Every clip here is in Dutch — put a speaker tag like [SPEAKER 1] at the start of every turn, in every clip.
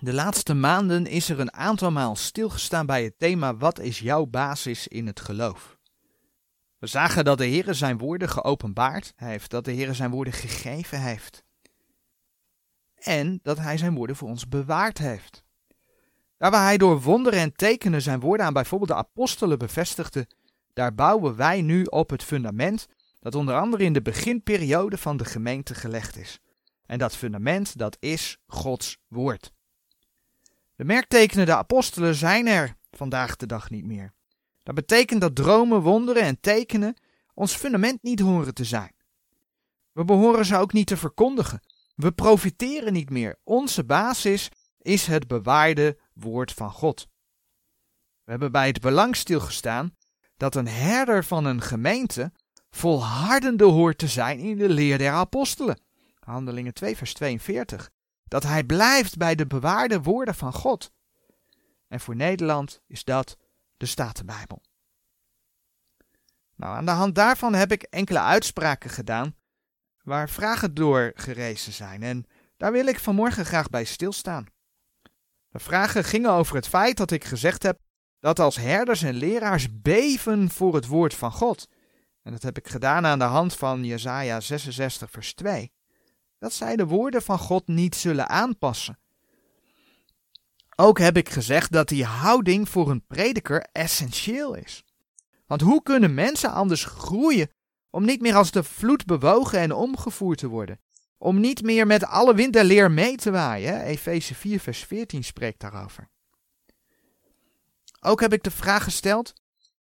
[SPEAKER 1] De laatste maanden is er een aantal maal stilgestaan bij het thema Wat is jouw basis in het geloof? We zagen dat de Heer zijn woorden geopenbaard heeft, dat de Heer zijn woorden gegeven heeft. En dat Hij zijn woorden voor ons bewaard heeft. Daar waar Hij door wonderen en tekenen zijn woorden aan bijvoorbeeld de apostelen bevestigde, daar bouwen wij nu op het fundament dat onder andere in de beginperiode van de gemeente gelegd is. En dat fundament, dat is Gods woord. De merktekenen de apostelen zijn er vandaag de dag niet meer. Dat betekent dat dromen, wonderen en tekenen ons fundament niet horen te zijn. We behoren ze ook niet te verkondigen. We profiteren niet meer. Onze basis is het bewaarde woord van God. We hebben bij het belang stilgestaan dat een herder van een gemeente volhardende hoort te zijn in de leer der apostelen. Handelingen 2 vers 42. Dat hij blijft bij de bewaarde woorden van God. En voor Nederland is dat de Statenbijbel. Nou, aan de hand daarvan heb ik enkele uitspraken gedaan waar vragen door gerezen zijn en daar wil ik vanmorgen graag bij stilstaan. De vragen gingen over het feit dat ik gezegd heb dat als herders en leraars beven voor het woord van God. En dat heb ik gedaan aan de hand van Jesaja 66 vers 2. Dat zij de woorden van God niet zullen aanpassen. Ook heb ik gezegd dat die houding voor een prediker essentieel is. Want hoe kunnen mensen anders groeien om niet meer als de vloed bewogen en omgevoerd te worden? Om niet meer met alle wind der leer mee te waaien? Efeze 4 vers 14 spreekt daarover. Ook heb ik de vraag gesteld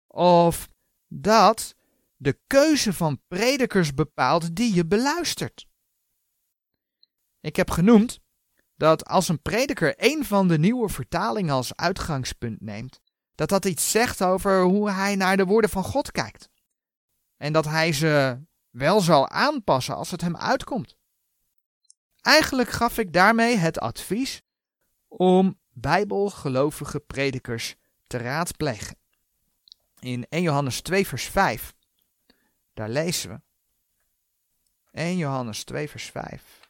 [SPEAKER 1] of dat de keuze van predikers bepaalt die je beluistert. Ik heb genoemd dat als een prediker een van de nieuwe vertalingen als uitgangspunt neemt, dat dat iets zegt over hoe hij naar de woorden van God kijkt. En dat hij ze wel zal aanpassen als het hem uitkomt. Eigenlijk gaf ik daarmee het advies om bijbelgelovige predikers te raadplegen. In 1 Johannes 2 vers 5, daar lezen we. 1 Johannes 2 vers 5.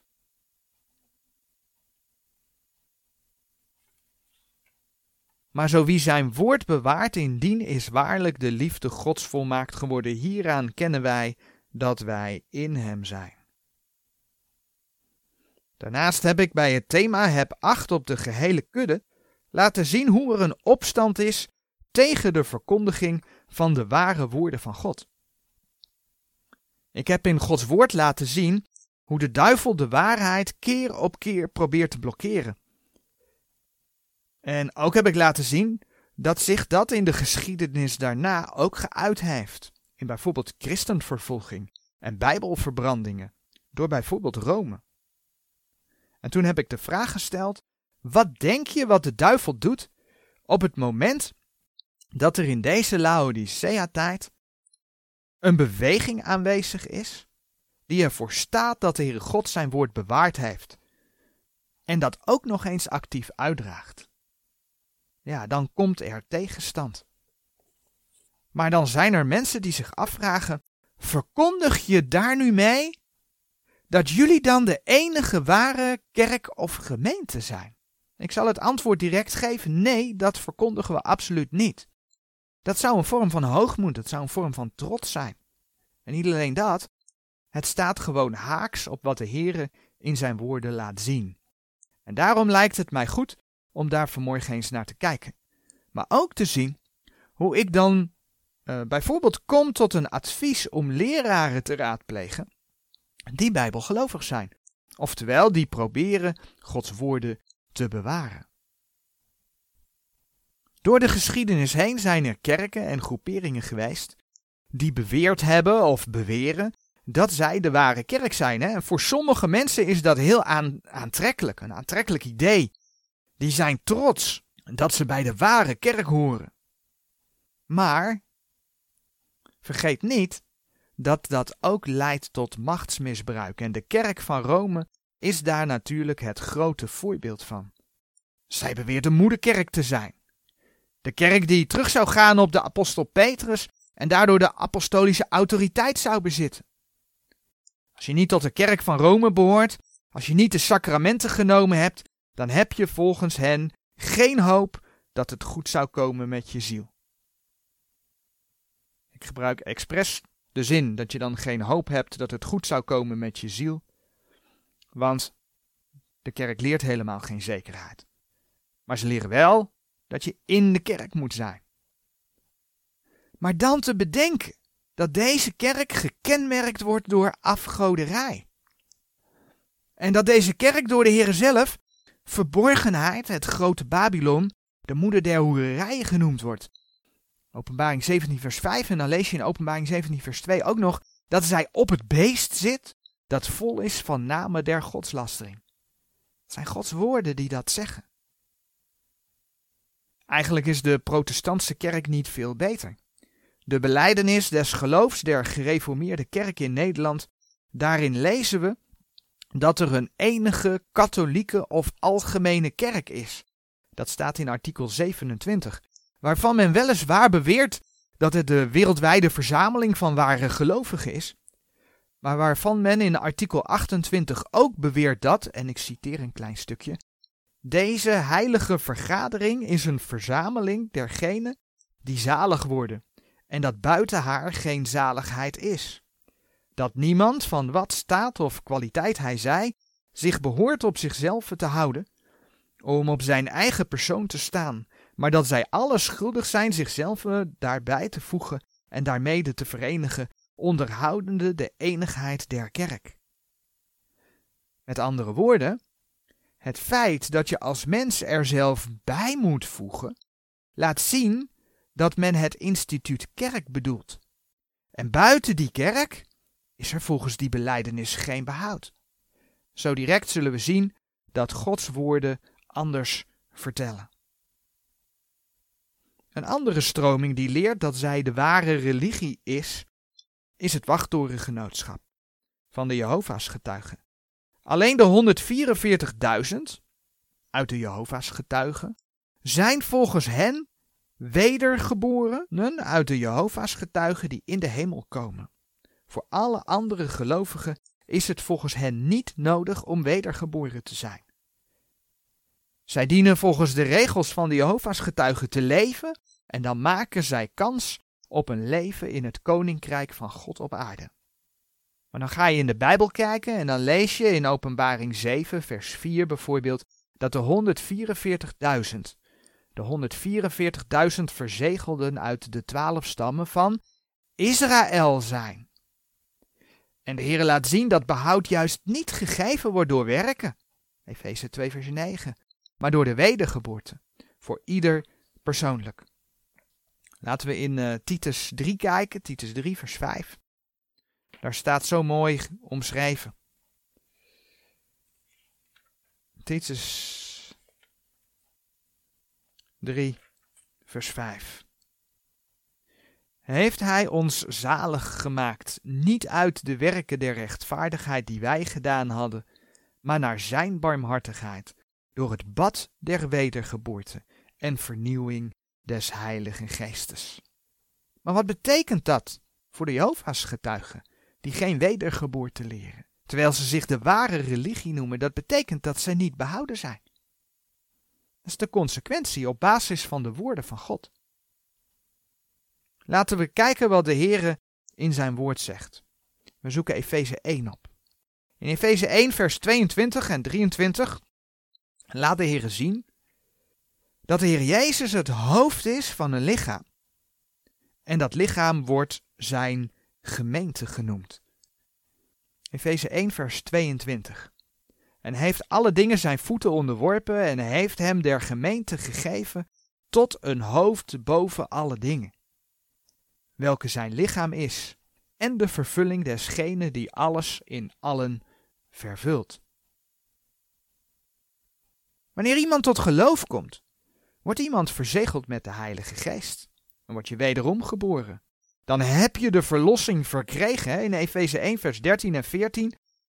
[SPEAKER 1] Maar zo wie zijn woord bewaart, indien is waarlijk de liefde Gods volmaakt geworden. Hieraan kennen wij dat wij in hem zijn. Daarnaast heb ik bij het thema heb acht op de gehele kudde laten zien hoe er een opstand is tegen de verkondiging van de ware woorden van God. Ik heb in Gods woord laten zien hoe de duivel de waarheid keer op keer probeert te blokkeren. En ook heb ik laten zien dat zich dat in de geschiedenis daarna ook geuit heeft. In bijvoorbeeld christenvervolging en bijbelverbrandingen. Door bijvoorbeeld Rome. En toen heb ik de vraag gesteld: wat denk je wat de duivel doet op het moment dat er in deze Laodicea-tijd een beweging aanwezig is die ervoor staat dat de Heere God zijn woord bewaard heeft en dat ook nog eens actief uitdraagt? Ja, dan komt er tegenstand. Maar dan zijn er mensen die zich afvragen: verkondig je daar nu mee dat jullie dan de enige ware kerk of gemeente zijn? Ik zal het antwoord direct geven: nee, dat verkondigen we absoluut niet. Dat zou een vorm van hoogmoed, dat zou een vorm van trots zijn. En niet alleen dat, het staat gewoon haaks op wat de Heere in zijn woorden laat zien. En daarom lijkt het mij goed om daar vanmorgen eens naar te kijken. Maar ook te zien hoe ik dan uh, bijvoorbeeld kom tot een advies om leraren te raadplegen die bijbelgelovig zijn. Oftewel, die proberen Gods woorden te bewaren. Door de geschiedenis heen zijn er kerken en groeperingen geweest die beweerd hebben of beweren dat zij de ware kerk zijn. Hè? En voor sommige mensen is dat heel aantrekkelijk, een aantrekkelijk idee. Die zijn trots dat ze bij de ware kerk horen. Maar vergeet niet dat dat ook leidt tot machtsmisbruik en de kerk van Rome is daar natuurlijk het grote voorbeeld van. Zij beweert de moederkerk te zijn. De kerk die terug zou gaan op de apostel Petrus en daardoor de apostolische autoriteit zou bezitten. Als je niet tot de kerk van Rome behoort, als je niet de sacramenten genomen hebt, dan heb je volgens hen geen hoop dat het goed zou komen met je ziel. Ik gebruik expres de zin dat je dan geen hoop hebt dat het goed zou komen met je ziel, want de kerk leert helemaal geen zekerheid. Maar ze leren wel dat je in de kerk moet zijn. Maar dan te bedenken dat deze kerk gekenmerkt wordt door afgoderij. En dat deze kerk door de Heer zelf verborgenheid, het grote Babylon, de moeder der hoererij genoemd wordt. Openbaring 17 vers 5 en dan lees je in openbaring 17 vers 2 ook nog dat zij op het beest zit dat vol is van namen der godslastering. Het zijn Gods woorden die dat zeggen. Eigenlijk is de protestantse kerk niet veel beter. De beleidenis des geloofs der gereformeerde kerk in Nederland, daarin lezen we dat er een enige katholieke of algemene kerk is. Dat staat in artikel 27, waarvan men weliswaar beweert dat het de wereldwijde verzameling van ware gelovigen is, maar waarvan men in artikel 28 ook beweert dat, en ik citeer een klein stukje, deze heilige vergadering is een verzameling dergenen die zalig worden, en dat buiten haar geen zaligheid is. Dat niemand, van wat staat of kwaliteit hij zij, zich behoort op zichzelf te houden, om op zijn eigen persoon te staan, maar dat zij alle schuldig zijn zichzelf daarbij te voegen en daarmede te verenigen, onderhoudende de enigheid der kerk. Met andere woorden, het feit dat je als mens er zelf bij moet voegen, laat zien dat men het instituut kerk bedoelt. En buiten die kerk is er volgens die beleidenis geen behoud. Zo direct zullen we zien dat Gods woorden anders vertellen. Een andere stroming die leert dat zij de ware religie is, is het wachttorengenootschap van de Jehovah's getuigen. Alleen de 144.000 uit de Jehovah's getuigen zijn volgens hen wedergeborenen uit de Jehovah's getuigen die in de hemel komen. Voor alle andere gelovigen is het volgens hen niet nodig om wedergeboren te zijn. Zij dienen volgens de regels van de Jehovah's getuigen te leven en dan maken zij kans op een leven in het koninkrijk van God op aarde. Maar dan ga je in de Bijbel kijken en dan lees je in Openbaring 7, vers 4 bijvoorbeeld, dat de 144.000, de 144.000 verzegelden uit de twaalf stammen van Israël zijn. En de Heer laat zien dat behoud juist niet gegeven wordt door werken. Efeze 2 vers 9. Maar door de wedergeboorte. Voor ieder persoonlijk. Laten we in uh, Titus 3 kijken. Titus 3 vers 5. Daar staat zo mooi omschreven. Titus 3 vers 5 heeft Hij ons zalig gemaakt, niet uit de werken der rechtvaardigheid die wij gedaan hadden, maar naar Zijn barmhartigheid, door het bad der wedergeboorte en vernieuwing des Heiligen Geestes. Maar wat betekent dat voor de Jehovah's getuigen, die geen wedergeboorte leren, terwijl ze zich de ware religie noemen? Dat betekent dat zij niet behouden zijn. Dat is de consequentie op basis van de woorden van God. Laten we kijken wat de Heere in zijn woord zegt. We zoeken Efeze 1 op. In Efeze 1 vers 22 en 23 laat de Heere zien dat de Heer Jezus het hoofd is van een lichaam. En dat lichaam wordt zijn gemeente genoemd. Efeze 1 vers 22. En heeft alle dingen zijn voeten onderworpen en heeft hem der gemeente gegeven tot een hoofd boven alle dingen welke zijn lichaam is, en de vervulling desgene die alles in allen vervult. Wanneer iemand tot geloof komt, wordt iemand verzegeld met de Heilige Geest. Dan word je wederom geboren. Dan heb je de verlossing verkregen. In Efeze 1, vers 13 en 14.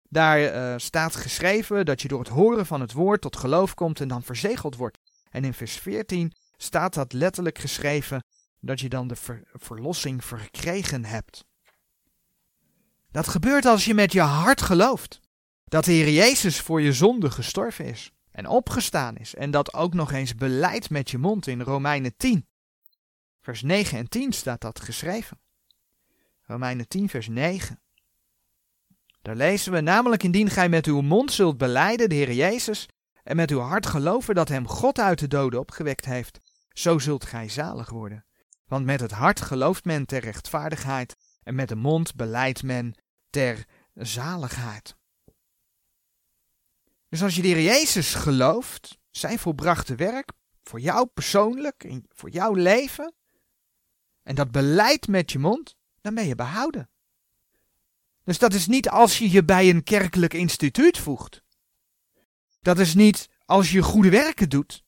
[SPEAKER 1] Daar uh, staat geschreven dat je door het horen van het woord tot geloof komt en dan verzegeld wordt. En in vers 14 staat dat letterlijk geschreven dat je dan de verlossing verkregen hebt. Dat gebeurt als je met je hart gelooft dat de Heer Jezus voor je zonde gestorven is en opgestaan is en dat ook nog eens beleidt met je mond in Romeinen 10. Vers 9 en 10 staat dat geschreven. Romeinen 10, vers 9. Daar lezen we namelijk indien gij met uw mond zult beleiden de Heer Jezus en met uw hart geloven dat hem God uit de doden opgewekt heeft, zo zult gij zalig worden. Want met het hart gelooft men ter rechtvaardigheid en met de mond beleidt men ter zaligheid. Dus als je de Jezus gelooft, zijn volbrachte werk, voor jou persoonlijk, voor jouw leven, en dat beleidt met je mond, dan ben je behouden. Dus dat is niet als je je bij een kerkelijk instituut voegt. Dat is niet als je goede werken doet,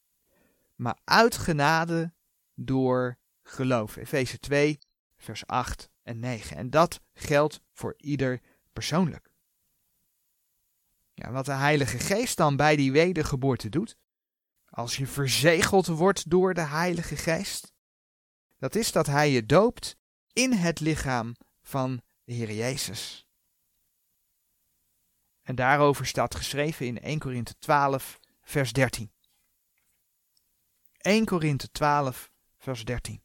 [SPEAKER 1] maar uit genade door geloof. Efeze 2, vers 8 en 9. En dat geldt voor ieder persoonlijk. Ja, wat de Heilige Geest dan bij die wedergeboorte doet, als je verzegeld wordt door de Heilige Geest, dat is dat Hij je doopt in het lichaam van de Heer Jezus. En daarover staat geschreven in 1 Korinthe 12, vers 13. 1 Korinthe 12, vers 13.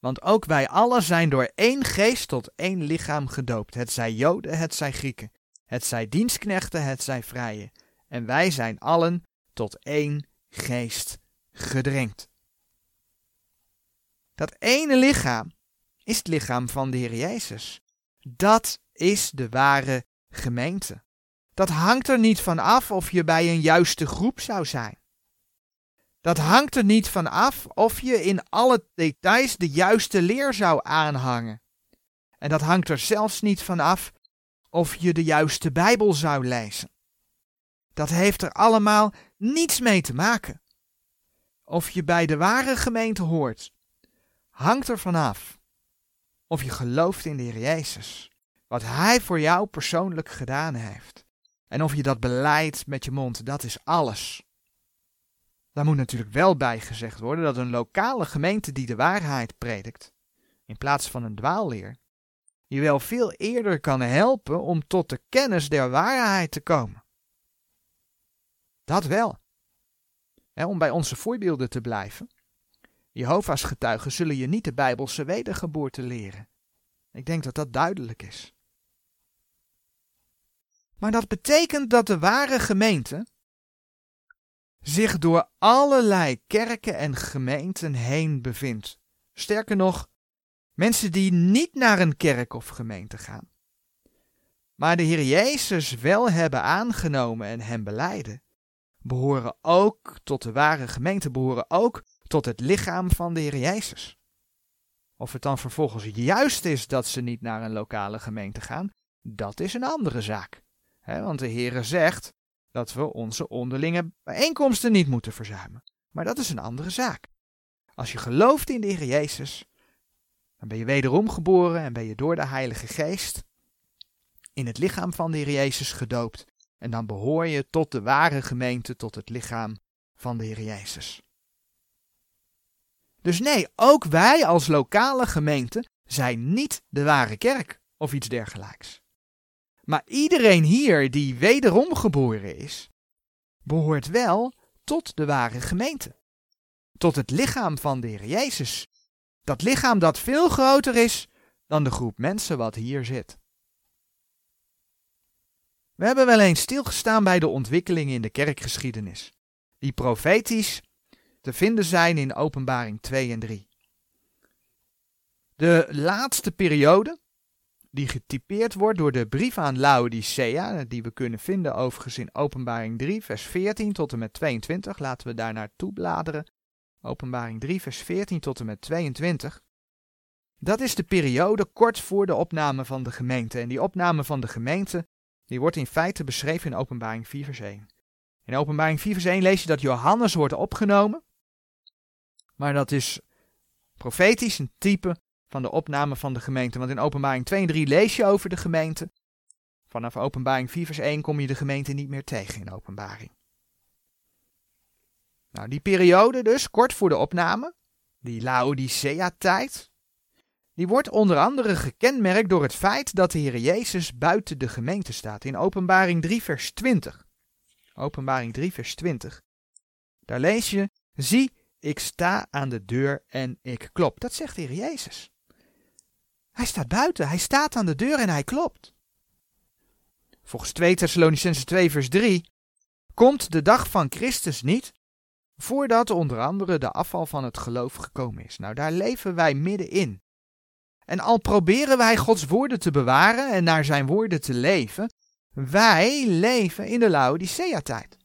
[SPEAKER 1] Want ook wij allen zijn door één geest tot één lichaam gedoopt. Het zij Joden, het zij Grieken. Het zij dienstknechten, het zij vrije. En wij zijn allen tot één geest gedrenkt. Dat ene lichaam is het lichaam van de Heer Jezus. Dat is de ware gemeente. Dat hangt er niet van af of je bij een juiste groep zou zijn. Dat hangt er niet van af of je in alle details de juiste leer zou aanhangen. En dat hangt er zelfs niet van af of je de juiste Bijbel zou lezen. Dat heeft er allemaal niets mee te maken. Of je bij de ware gemeente hoort, hangt er vanaf of je gelooft in de Heer Jezus. Wat Hij voor jou persoonlijk gedaan heeft. En of je dat beleidt met je mond, dat is alles. Daar moet natuurlijk wel bij gezegd worden dat een lokale gemeente die de waarheid predikt, in plaats van een dwaalleer, je wel veel eerder kan helpen om tot de kennis der waarheid te komen. Dat wel. om bij onze voorbeelden te blijven. Jehovah's getuigen zullen je niet de Bijbelse wedergeboorte leren. Ik denk dat dat duidelijk is. Maar dat betekent dat de ware gemeente zich door allerlei kerken en gemeenten heen bevindt. Sterker nog, mensen die niet naar een kerk of gemeente gaan, maar de Heer Jezus wel hebben aangenomen en hem beleiden, behoren ook tot de ware gemeente, behoren ook tot het lichaam van de Heer Jezus. Of het dan vervolgens juist is dat ze niet naar een lokale gemeente gaan, dat is een andere zaak. want de Heer zegt dat we onze onderlinge bijeenkomsten niet moeten verzuimen. Maar dat is een andere zaak. Als je gelooft in de Heer Jezus, dan ben je wederom geboren en ben je door de Heilige Geest in het lichaam van de Heer Jezus gedoopt. En dan behoor je tot de ware gemeente, tot het lichaam van de Heer Jezus. Dus nee, ook wij als lokale gemeente zijn niet de ware kerk of iets dergelijks. Maar iedereen hier die wederom geboren is, behoort wel tot de ware gemeente. Tot het lichaam van de Heer Jezus. Dat lichaam dat veel groter is dan de groep mensen wat hier zit. We hebben wel eens stilgestaan bij de ontwikkelingen in de kerkgeschiedenis, die profetisch te vinden zijn in Openbaring 2 en 3. De laatste periode, die getypeerd wordt door de brief aan Laodicea, die we kunnen vinden overigens in Openbaring 3, vers 14 tot en met 22. Laten we daar naartoe bladeren. Openbaring 3, vers 14 tot en met 22. Dat is de periode kort voor de opname van de gemeente. En die opname van de gemeente, die wordt in feite beschreven in Openbaring 4, vers 1. In Openbaring 4, vers 1 lees je dat Johannes wordt opgenomen. Maar dat is profetisch een type van de opname van de gemeente. Want in openbaring 2 en 3 lees je over de gemeente. Vanaf openbaring 4 vers 1 kom je de gemeente niet meer tegen in openbaring. Nou, die periode dus, kort voor de opname, die Laodicea-tijd, die wordt onder andere gekenmerkt door het feit dat de Heer Jezus buiten de gemeente staat. In openbaring 3 vers 20. Openbaring 3, vers 20. Daar lees je: Zie, ik sta aan de deur en ik klop. Dat zegt de Heer Jezus. Hij staat buiten, hij staat aan de deur en hij klopt. Volgens 2 Thessalonicense 2 vers 3 komt de dag van Christus niet voordat onder andere de afval van het geloof gekomen is. Nou, daar leven wij middenin. En al proberen wij Gods woorden te bewaren en naar zijn woorden te leven, wij leven in de Laodicea-tijd.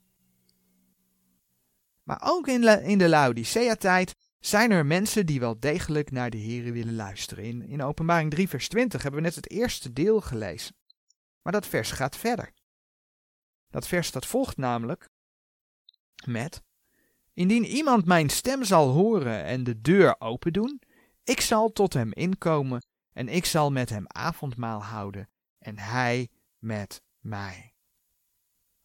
[SPEAKER 1] Maar ook in, in de Laodicea-tijd zijn er mensen die wel degelijk naar de Here willen luisteren. In, in Openbaring 3, vers 20 hebben we net het eerste deel gelezen. Maar dat vers gaat verder. Dat vers dat volgt namelijk met: Indien iemand mijn stem zal horen en de deur open doen, ik zal tot hem inkomen en ik zal met hem avondmaal houden en hij met mij.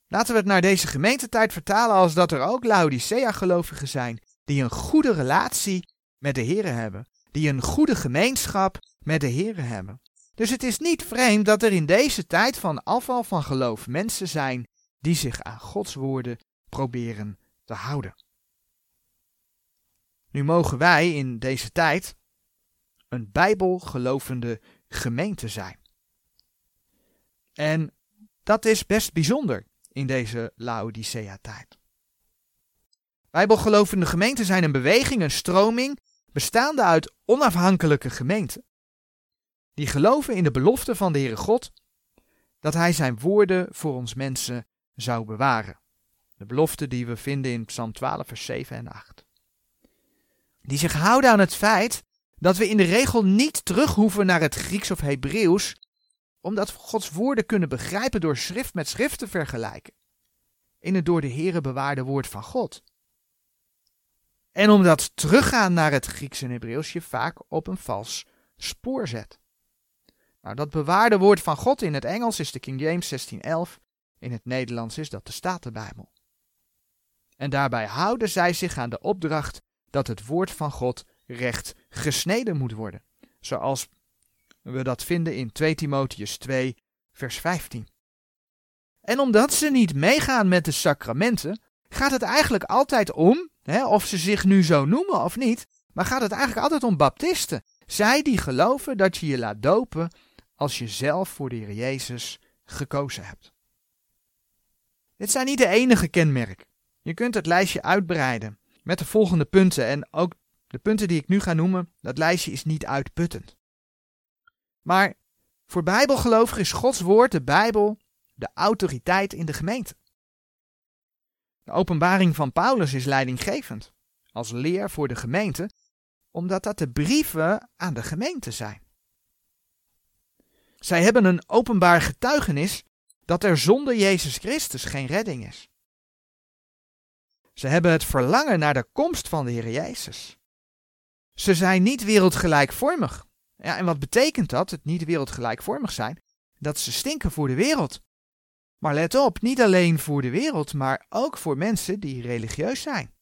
[SPEAKER 1] Laten we het naar deze gemeentetijd vertalen als dat er ook Laodicea-gelovigen zijn die een goede relatie met de Here hebben, die een goede gemeenschap met de Here hebben. Dus het is niet vreemd dat er in deze tijd van afval van geloof mensen zijn die zich aan Gods woorden proberen te houden. Nu mogen wij in deze tijd een bijbelgelovende gemeente zijn. En dat is best bijzonder in deze Laodicea-tijd. Bijbelgelovende gemeenten zijn een beweging, een stroming, bestaande uit onafhankelijke gemeenten. Die geloven in de belofte van de Heere God dat Hij zijn woorden voor ons mensen zou bewaren. De belofte die we vinden in Psalm 12, vers 7 en 8. Die zich houden aan het feit dat we in de regel niet terug hoeven naar het Grieks of Hebreeuws, omdat we Gods woorden kunnen begrijpen door schrift met schrift te vergelijken. In het door de Here bewaarde woord van God. En omdat teruggaan naar het Grieks en Hebreeuws je vaak op een vals spoor zet. Nou, dat bewaarde woord van God in het Engels is de King James 1611, in het Nederlands is dat de Statenbijbel. En daarbij houden zij zich aan de opdracht dat het woord van God recht gesneden moet worden, zoals we dat vinden in 2 Timotheus 2, vers 15. En omdat ze niet meegaan met de sacramenten, gaat het eigenlijk altijd om, of ze zich nu zo noemen of niet, maar gaat het eigenlijk altijd om baptisten. Zij die geloven dat je je laat dopen als je zelf voor de Heer Jezus gekozen hebt. Dit zijn niet de enige kenmerken. Je kunt het lijstje uitbreiden met de volgende punten en ook de punten die ik nu ga noemen, dat lijstje is niet uitputtend. Maar voor bijbelgelovigen is Gods woord, de Bijbel, de autoriteit in de gemeente. De openbaring van Paulus is leidinggevend als leer voor de gemeente, omdat dat de brieven aan de gemeente zijn. Zij hebben een openbaar getuigenis dat er zonder Jezus Christus geen redding is. Ze hebben het verlangen naar de komst van de Heer Jezus. Ze zijn niet wereldgelijkvormig. Ja, en wat betekent dat, het niet wereldgelijkvormig zijn? Dat ze stinken voor de wereld. Maar let op, niet alleen voor de wereld, maar ook voor mensen die religieus zijn.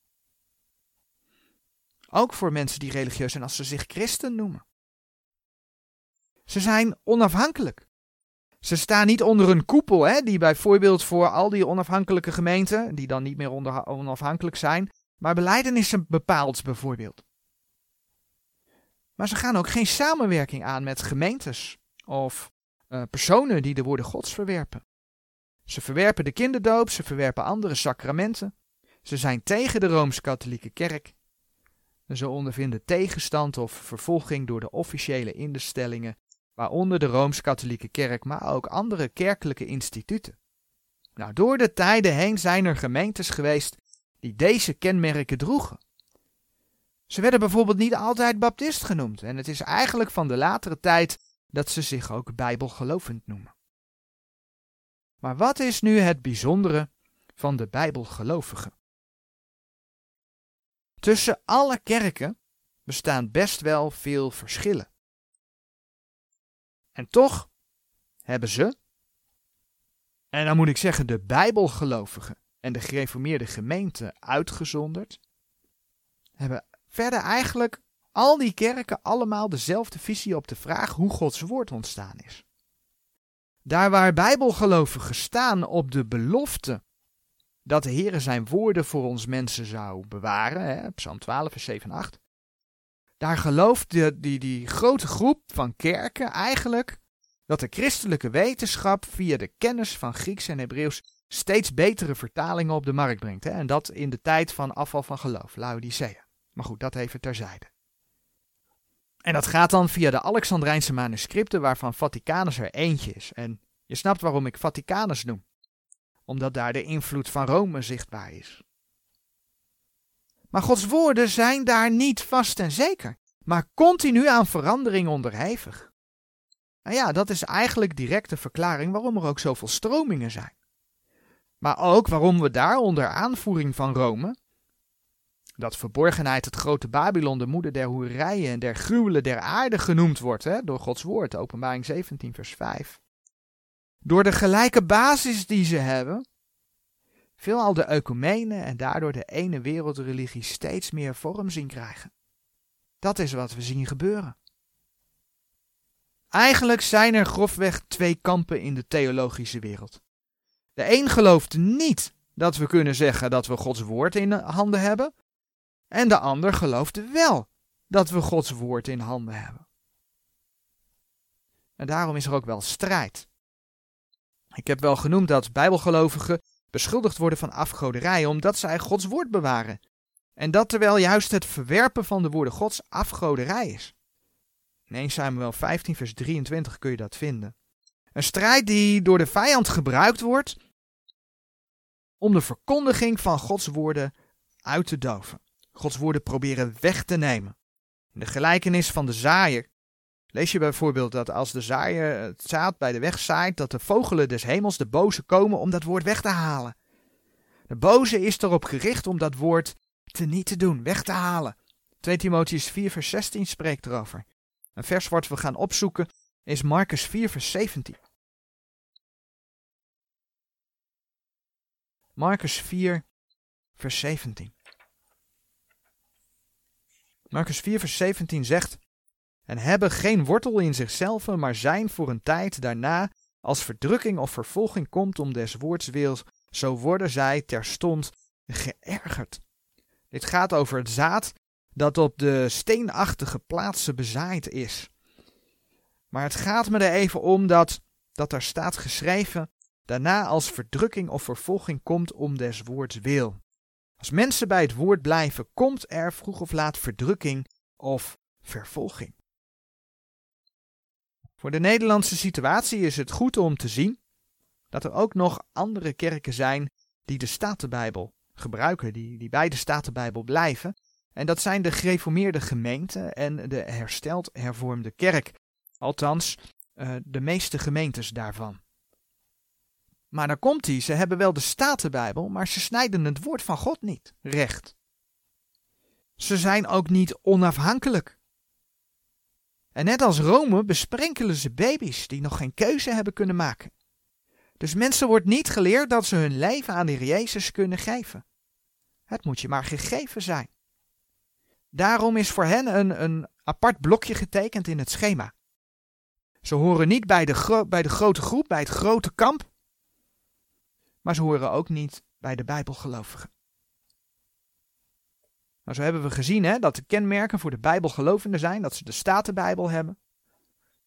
[SPEAKER 1] Ook voor mensen die religieus zijn als ze zich christen noemen. Ze zijn onafhankelijk. Ze staan niet onder een koepel, hè, die bijvoorbeeld voor al die onafhankelijke gemeenten, die dan niet meer onafhankelijk zijn, maar beleidenissen bepaalt bijvoorbeeld. Maar ze gaan ook geen samenwerking aan met gemeentes of uh, personen die de woorden Gods verwerpen. Ze verwerpen de kinderdoop, ze verwerpen andere sacramenten. Ze zijn tegen de Rooms-Katholieke Kerk. Ze ondervinden tegenstand of vervolging door de officiële instellingen, waaronder de Rooms-Katholieke Kerk, maar ook andere kerkelijke instituten. Nou, door de tijden heen zijn er gemeentes geweest die deze kenmerken droegen. Ze werden bijvoorbeeld niet altijd baptist genoemd en het is eigenlijk van de latere tijd dat ze zich ook bijbelgelovend noemen. Maar wat is nu het bijzondere van de bijbelgelovigen? Tussen alle kerken bestaan best wel veel verschillen. En toch hebben ze, en dan moet ik zeggen de bijbelgelovigen en de gereformeerde gemeente uitgezonderd, hebben verder eigenlijk al die kerken allemaal dezelfde visie op de vraag hoe Gods woord ontstaan is. Daar waar bijbelgelovigen staan op de belofte dat de Heere zijn woorden voor ons mensen zou bewaren, hè, Psalm 12, vers 7 en 8. Daar gelooft die, die, grote groep van kerken eigenlijk dat de christelijke wetenschap via de kennis van Grieks en Hebreeuws steeds betere vertalingen op de markt brengt. Hè? En dat in de tijd van afval van geloof, Laodicea. Maar goed, dat even terzijde. En dat gaat dan via de Alexandrijnse manuscripten, waarvan Vaticanus er eentje is. En je snapt waarom ik Vaticanus noem. Omdat daar de invloed van Rome zichtbaar is. Maar Gods woorden zijn daar niet vast en zeker, maar continu aan verandering onderhevig. Nou ja, dat is eigenlijk direct de verklaring waarom er ook zoveel stromingen zijn. Maar ook waarom we daar onder aanvoering van Rome, dat verborgenheid het grote Babylon de moeder der hoerijen en der gruwelen der aarde genoemd wordt hè, door Gods woord, openbaring 17 vers 5. Door de gelijke basis die ze hebben, veelal de ecumenen en daardoor de ene wereldreligie steeds meer vorm zien krijgen. Dat is wat we zien gebeuren. Eigenlijk zijn er grofweg twee kampen in de theologische wereld. De een gelooft niet dat we kunnen zeggen dat we Gods woord in handen hebben, en de ander gelooft wel dat we Gods woord in handen hebben. En daarom is er ook wel strijd. Ik heb wel genoemd dat bijbelgelovigen beschuldigd worden van afgoderij omdat zij Gods woord bewaren. En dat terwijl juist het verwerpen van de woorden Gods afgoderij is. In 1 Samuel 15 vers 23 kun je dat vinden. Een strijd die door de vijand gebruikt wordt om de verkondiging van Gods woorden uit te doven. Gods woorden proberen weg te nemen. In de gelijkenis van de zaaier lees je bijvoorbeeld dat als de zaaier het zaad bij de weg zaait, dat de vogelen des hemels, de boze, komen om dat woord weg te halen. De boze is erop gericht om dat woord te niet te doen, weg te halen. 2 Timotheus 4 vers 16 spreekt erover. Een vers wat we gaan opzoeken is Marcus 4 vers 17. Marcus 4 vers 17. Marcus 4, vers 17 zegt: En hebben geen wortel in zichzelf, maar zijn voor een tijd daarna, als verdrukking of vervolging komt om des woords wil, zo worden zij terstond geërgerd. Dit gaat over het zaad dat op de steenachtige plaatsen bezaaid is. Maar het gaat me er even om dat, dat er staat geschreven, daarna als verdrukking of vervolging komt om des woords wil. Als mensen bij het woord blijven, komt er vroeg of laat verdrukking of vervolging. Voor de Nederlandse situatie is het goed om te zien dat er ook nog andere kerken zijn die de Statenbijbel gebruiken, die, die bij de Statenbijbel blijven. En dat zijn de gereformeerde gemeenten en de hersteld hervormde kerk. Althans, uh, de meeste gemeentes daarvan. Maar dan komt hij, ze hebben wel de Statenbijbel, maar ze snijden het woord van God niet recht. Ze zijn ook niet onafhankelijk. En net als Rome besprenkelen ze baby's die nog geen keuze hebben kunnen maken. Dus mensen wordt niet geleerd dat ze hun leven aan de Heer Jezus kunnen geven. Het moet je maar gegeven zijn. Daarom is voor hen een, een apart blokje getekend in het schema. Ze horen niet bij de, bij de grote groep, bij het grote kamp, maar ze horen ook niet bij de Bijbelgelovigen. Maar zo hebben we gezien hè, dat de kenmerken voor de Bijbelgelovenden zijn dat ze de Statenbijbel hebben,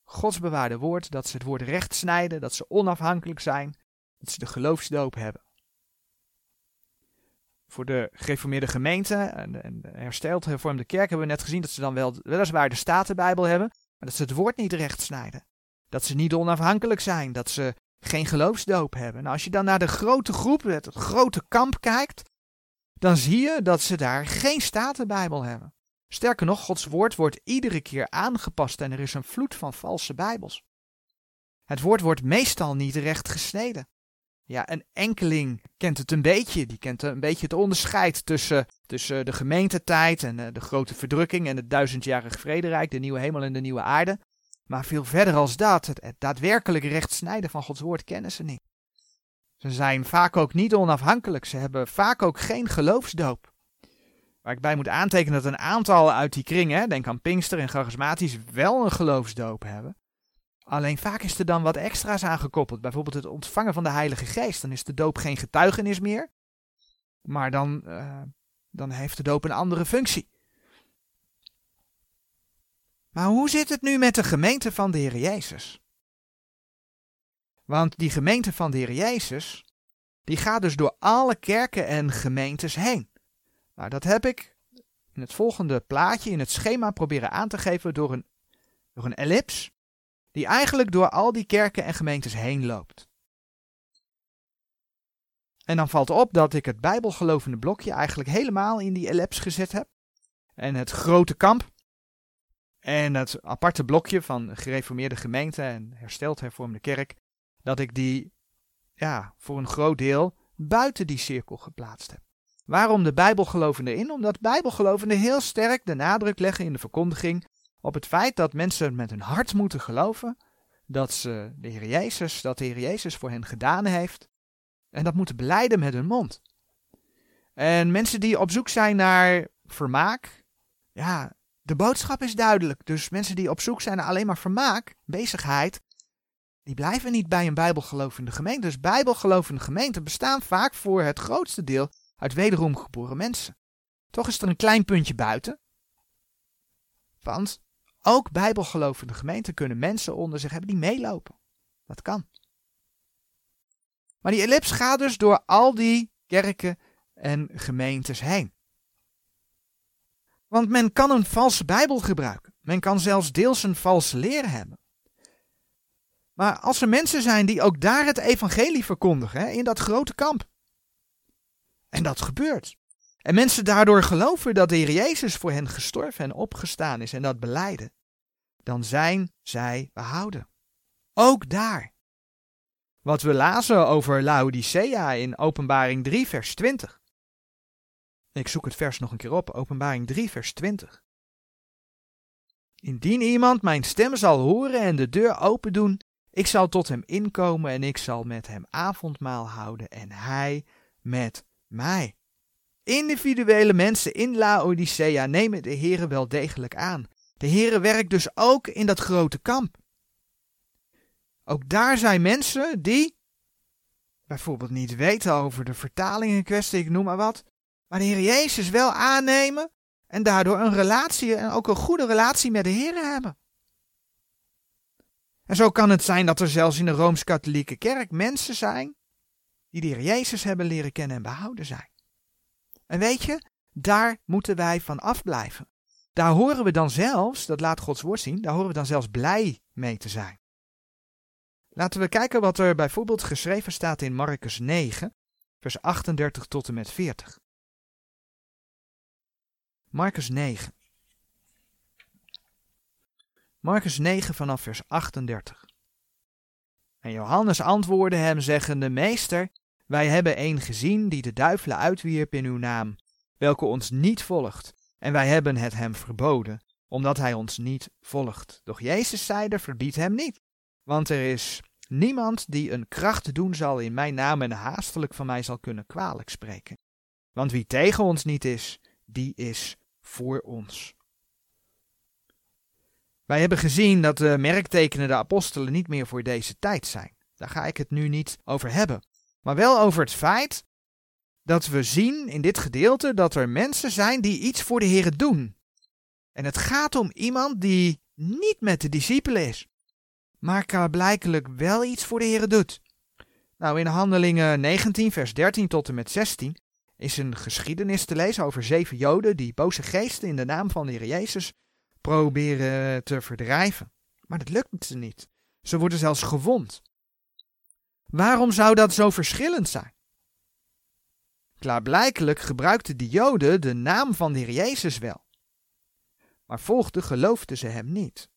[SPEAKER 1] Gods bewaarde woord, dat ze het woord recht snijden, dat ze onafhankelijk zijn, dat ze de geloofsdoop hebben. Voor de gereformeerde gemeente en de, hersteld hervormde kerk hebben we net gezien dat ze dan wel weliswaar de Statenbijbel hebben, maar dat ze het woord niet recht snijden. Dat ze niet onafhankelijk zijn, dat ze geen geloofsdoop hebben. Nou, als je dan naar de grote groep, het grote kamp kijkt, dan zie je dat ze daar geen statenbijbel hebben. Sterker nog, Gods woord wordt iedere keer aangepast en er is een vloed van valse bijbels. Het woord wordt meestal niet recht gesneden. Ja, een enkeling kent het een beetje. Die kent een beetje het onderscheid tussen, tussen de gemeentetijd en eh, de grote verdrukking en het duizendjarig vrederijk, de nieuwe hemel en de nieuwe aarde. Maar veel verder als dat, het, daadwerkelijk recht snijden van Gods woord, kennen ze niet. Ze zijn vaak ook niet onafhankelijk. Ze hebben vaak ook geen geloofsdoop. Waar ik bij moet aantekenen dat een aantal uit die kringen, denk aan Pinkster en charismatisch, wel een geloofsdoop hebben. Alleen vaak is er dan wat extra's aangekoppeld. Bijvoorbeeld het ontvangen van de Heilige Geest. Dan is de doop geen getuigenis meer. Maar dan, uh, dan heeft de doop een andere functie. Maar hoe zit het nu met de gemeente van de Heer Jezus? Want die gemeente van de Heer Jezus, die gaat dus door alle kerken en gemeentes heen. Nou, dat heb ik in het volgende plaatje, in het schema, proberen aan te geven door een, door een ellips, die eigenlijk door al die kerken en gemeentes heen loopt. En dan valt op dat ik het bijbelgelovende blokje eigenlijk helemaal in die ellips gezet heb. En het grote kamp, en het aparte blokje van gereformeerde gemeente en hersteld hervormde kerk, dat ik die ja, voor een groot deel buiten die cirkel geplaatst heb. Waarom de Bijbelgelovenden in? Omdat Bijbelgelovenden heel sterk de nadruk leggen in de verkondiging op het feit dat mensen met hun hart moeten geloven dat ze de Heer Jezus, dat de Heer Jezus voor hen gedaan heeft. En dat moeten beleiden met hun mond. En mensen die op zoek zijn naar vermaak, ja, de boodschap is duidelijk. Dus mensen die op zoek zijn naar alleen maar vermaak, bezigheid, die blijven niet bij een bijbelgelovende gemeente. Dus bijbelgelovende gemeenten bestaan vaak voor het grootste deel uit wederom geboren mensen. Toch is er een klein puntje buiten. Want ook bijbelgelovende gemeenten kunnen mensen onder zich hebben die meelopen. Dat kan. Maar die ellips gaat dus door al die kerken en gemeentes heen. Want men kan een valse Bijbel gebruiken. Men kan zelfs deels een valse leer hebben. Maar als er mensen zijn die ook daar het evangelie verkondigen, hè, in dat grote kamp. En dat gebeurt. En mensen daardoor geloven dat de Heer Jezus voor hen gestorven en opgestaan is en dat beleiden. Dan zijn zij behouden. Ook daar. Wat we lazen over Laodicea in Openbaring 3, vers 20. Ik zoek het vers nog een keer op, Openbaring 3, vers 20. Indien iemand mijn stem zal horen en de deur open doen, ik zal tot hem inkomen en ik zal met hem avondmaal houden en hij met mij. Individuele mensen in Laodicea nemen de Heere wel degelijk aan. De Heere werkt dus ook in dat grote kamp. Ook daar zijn mensen die bijvoorbeeld niet weten over de vertaling in kwestie, ik noem maar wat, maar de Heer Jezus wel aannemen en daardoor een relatie en ook een goede relatie met de Heer hebben. En zo kan het zijn dat er zelfs in de Rooms-Katholieke Kerk mensen zijn die de Heer Jezus hebben leren kennen en behouden zijn. En weet je, daar moeten wij van afblijven. Daar horen we dan zelfs, dat laat Gods woord zien, daar horen we dan zelfs blij mee te zijn. Laten we kijken wat er bijvoorbeeld geschreven staat in Marcus 9, vers 38 tot en met 40. Marcus 9. Marcus 9 vanaf vers 38. En Johannes antwoordde hem zeggende, Meester, wij hebben een gezien die de duivelen uitwierp in uw naam, welke ons niet volgt, en wij hebben het hem verboden, omdat hij ons niet volgt. Doch Jezus zeide, verbied hem niet, want er is niemand die een kracht doen zal in mijn naam en haastelijk van mij zal kunnen kwalijk spreken. Want wie tegen ons niet is, die is voor ons. Wij hebben gezien dat de merktekenen de apostelen niet meer voor deze tijd zijn. Daar ga ik het nu niet over hebben. Maar wel over het feit dat we zien in dit gedeelte dat er mensen zijn die iets voor de Heer doen. En het gaat om iemand die niet met de discipelen is, maar blijkelijk wel iets voor de Heer doet. Nou, in Handelingen 19, vers 13 tot en met 16 is een geschiedenis te lezen over zeven Joden die boze geesten in de naam van de Heer Jezus proberen te verdrijven. Maar dat lukt ze niet. Ze worden zelfs gewond. Waarom zou dat zo verschillend zijn? Klaarblijkelijk gebruikten de Joden de naam van de Heer Jezus wel. Maar volgde geloofden ze hem niet.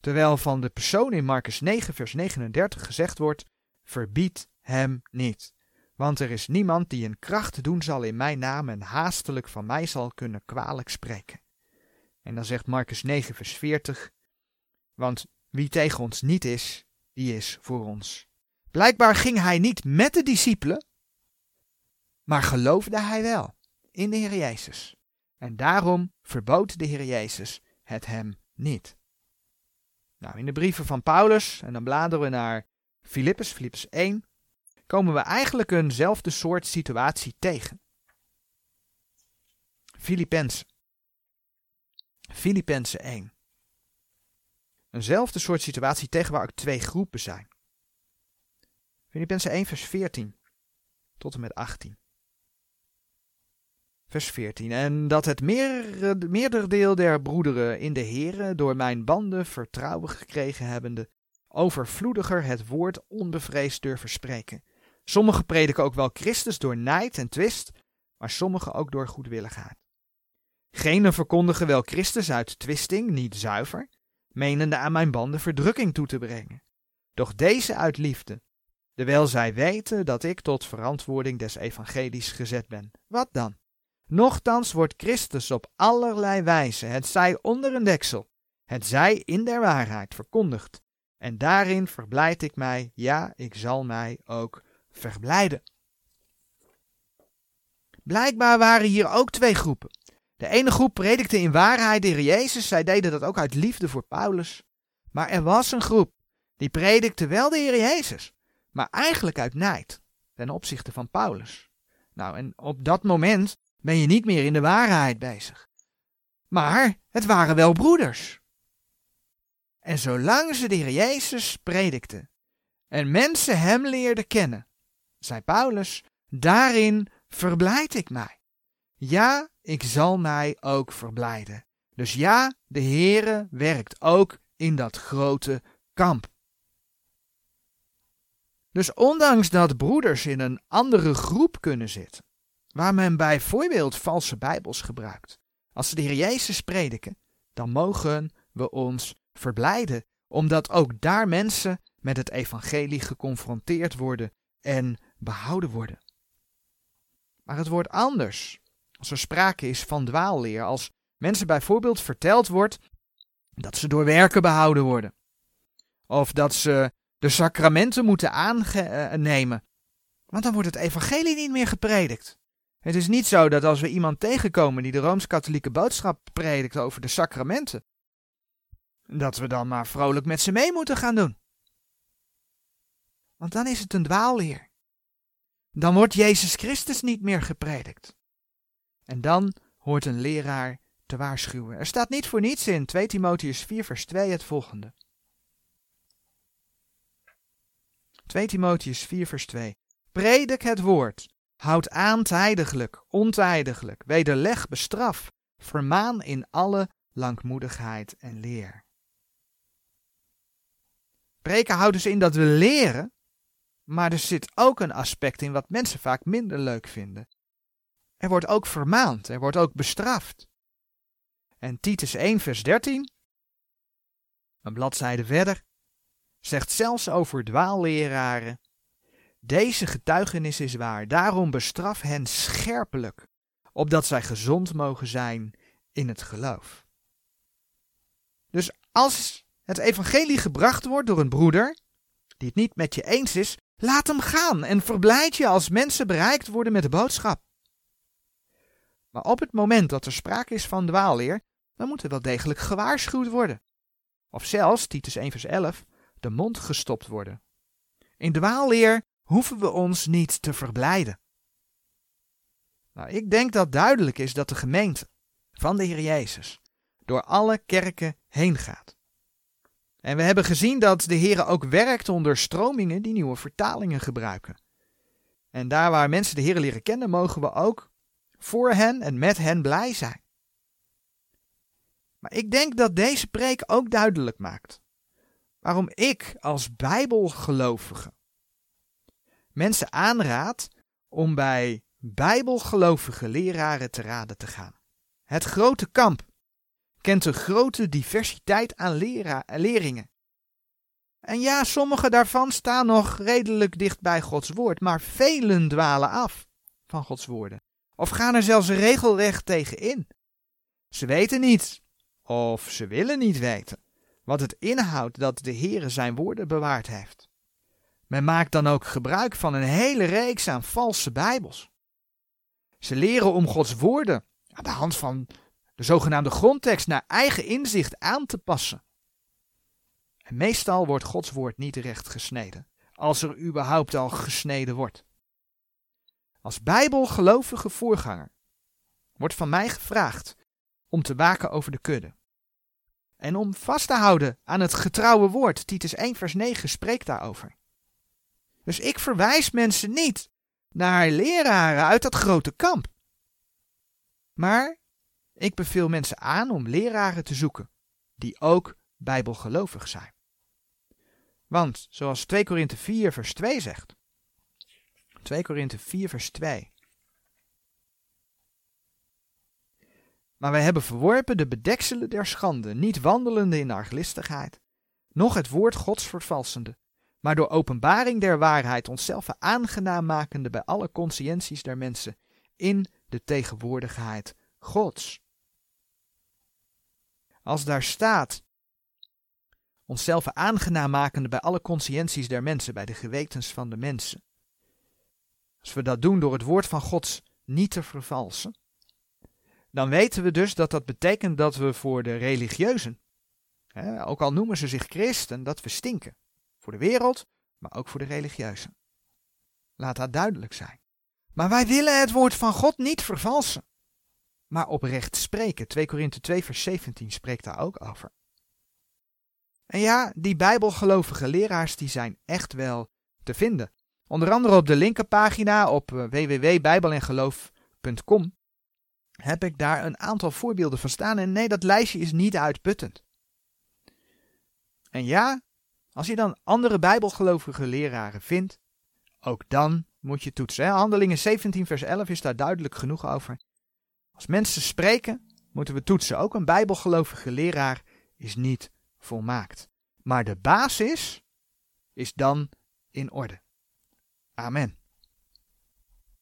[SPEAKER 1] Terwijl van de persoon in Marcus 9, vers 39 gezegd wordt: Verbied hem niet. Want er is niemand die een kracht doen zal in mijn naam en haastelijk van mij zal kunnen kwalijk spreken. En dan zegt Marcus 9, vers 40: Want wie tegen ons niet is, die is voor ons. Blijkbaar ging hij niet met de discipelen, maar geloofde hij wel in de Heer Jezus. En daarom verbood de Heer Jezus het hem niet. Nou, in de brieven van Paulus, en dan bladeren we naar Filippus, Filippus 1, komen we eigenlijk eenzelfde soort situatie tegen. Filippenzen. Filippenzen 1. Eenzelfde soort situatie tegen waar ook twee groepen zijn. Filippenzen 1 vers 14 tot en met 18. Vers 14. En dat het meer, meerderdeel der broederen in de Here door mijn banden vertrouwen gekregen hebbende, overvloediger het woord onbevreesd durven spreken. Sommigen prediken ook wel Christus door nijd en twist, maar sommigen ook door goedwilligheid. Genen verkondigen wel Christus uit twisting, niet zuiver, menende aan mijn banden verdrukking toe te brengen. Doch deze uit liefde, terwijl zij weten dat ik tot verantwoording des evangelies gezet ben. Wat dan? Nochtans wordt Christus op allerlei wijze, het zij onder een deksel, het zij in der waarheid verkondigd. En daarin verblijd ik mij, ja, ik zal mij ook verblijden. Blijkbaar waren hier ook twee groepen. De ene groep predikte in waarheid de Heer Jezus, zij deden dat ook uit liefde voor Paulus. Maar er was een groep die predikte wel de Heer Jezus, maar eigenlijk uit nijd ten opzichte van Paulus. Nou, en op dat moment ben je niet meer in de waarheid bezig. Maar het waren wel broeders. En zolang ze de Heer Jezus predikten en mensen hem leerden kennen, zei Paulus, daarin verblijd ik mij. Ja, ik zal mij ook verblijden. Dus ja, de Heere werkt ook in dat grote kamp. Dus ondanks dat broeders in een andere groep kunnen zitten, waar men bijvoorbeeld valse bijbels gebruikt, als ze de Heer Jezus prediken, dan mogen we ons verblijden, omdat ook daar mensen met het evangelie geconfronteerd worden en behouden worden. Maar het wordt anders als er sprake is van dwaalleer, als mensen bijvoorbeeld verteld wordt dat ze door werken behouden worden, of dat ze de sacramenten moeten aannemen, want dan wordt het evangelie niet meer gepredikt. Het is niet zo dat als we iemand tegenkomen die de rooms-katholieke boodschap predikt over de sacramenten, dat we dan maar vrolijk met ze mee moeten gaan doen. Want dan is het een dwaalleer. Dan wordt Jezus Christus niet meer gepredikt. En dan hoort een leraar te waarschuwen. Er staat niet voor niets in 2 Timotheus 4 vers 2 het volgende. 2 Timotheus 4 vers 2. Predik het woord. Houd aan tijdiglijk, ontijdiglijk. Wederleg, bestraf. Vermaan in alle langmoedigheid en leer. Preken houdt dus in dat we leren, maar er zit ook een aspect in wat mensen vaak minder leuk vinden. Er wordt ook vermaand, er wordt ook bestraft. En Titus 1, vers 13, een bladzijde verder, zegt zelfs over dwaalleraren: Deze getuigenis is waar, daarom bestraf hen scherpelijk, opdat zij gezond mogen zijn in het geloof. Dus als het evangelie gebracht wordt door een broeder, die het niet met je eens is, laat hem gaan en verblijd je als mensen bereikt worden met de boodschap. Maar op het moment dat er sprake is van dwaalleer, dan moet er wel degelijk gewaarschuwd worden. Of zelfs, Titus 1 vers 11, de mond gestopt worden. In dwaalleer hoeven we ons niet te verblijden. Nou, ik denk dat duidelijk is dat de gemeente van de Heer Jezus door alle kerken heen gaat. En we hebben gezien dat de Heer ook werkt onder stromingen die nieuwe vertalingen gebruiken. En daar waar mensen de Heer leren kennen, mogen we ook voor hen en met hen blij zijn. Maar ik denk dat deze preek ook duidelijk maakt waarom ik als Bijbelgelovige mensen aanraad om bij Bijbelgelovige leraren te raden te gaan. Het grote kamp kent een grote diversiteit aan lera leerlingen. En ja, sommige daarvan staan nog redelijk dicht bij Gods woord, maar velen dwalen af van Gods woorden. Of gaan er zelfs regelrecht tegen in. Ze weten niet, of ze willen niet weten, wat het inhoudt dat de Heere zijn woorden bewaard heeft. Men maakt dan ook gebruik van een hele reeks aan valse Bijbels. Ze leren om Gods woorden aan de hand van de zogenaamde grondtekst naar eigen inzicht aan te passen. En meestal wordt Gods woord niet recht gesneden, als er überhaupt al gesneden wordt. Als bijbelgelovige voorganger wordt van mij gevraagd om te waken over de kudde. En om vast te houden aan het getrouwe woord. Titus 1 vers 9 spreekt daarover. Dus ik verwijs mensen niet naar leraren uit dat grote kamp. Maar ik beveel mensen aan om leraren te zoeken die ook bijbelgelovig zijn. Want, zoals 2 Korinthe 4 vers 2 zegt. 2 Korinthe 4 vers 2. Maar wij hebben verworpen de bedekselen der schande, niet wandelende in arglistigheid, noch het woord Gods vervalsende, maar door openbaring der waarheid onszelf aangenaam makende bij alle conscienties der mensen, in de tegenwoordigheid Gods. Als daar staat, onszelf aangenaam makende bij alle conscienties der mensen, bij de gewetens van de mensen. Als we dat doen door het woord van Gods niet te vervalsen, dan weten we dus dat dat betekent dat we voor de religieuzen, hè, ook al noemen ze zich christen, dat we stinken. Voor de wereld, maar ook voor de religieuzen. Laat dat duidelijk zijn. Maar wij willen het woord van God niet vervalsen, maar oprecht spreken. 2 Korinthe 2 vers 17 spreekt daar ook over. En ja, die bijbelgelovige leraars die zijn echt wel te vinden. Onder andere op de linkerpagina op eh, www.bijbelengeloof.com heb ik daar een aantal voorbeelden van staan. En nee, dat lijstje is niet uitputtend. En ja, als je dan andere bijbelgelovige leraren vindt, ook dan moet je toetsen. Handelingen 17 vers 11 is daar duidelijk genoeg over. Als mensen spreken, moeten we toetsen. Ook een bijbelgelovige leraar is niet volmaakt. Maar de basis is dan in orde. Amen.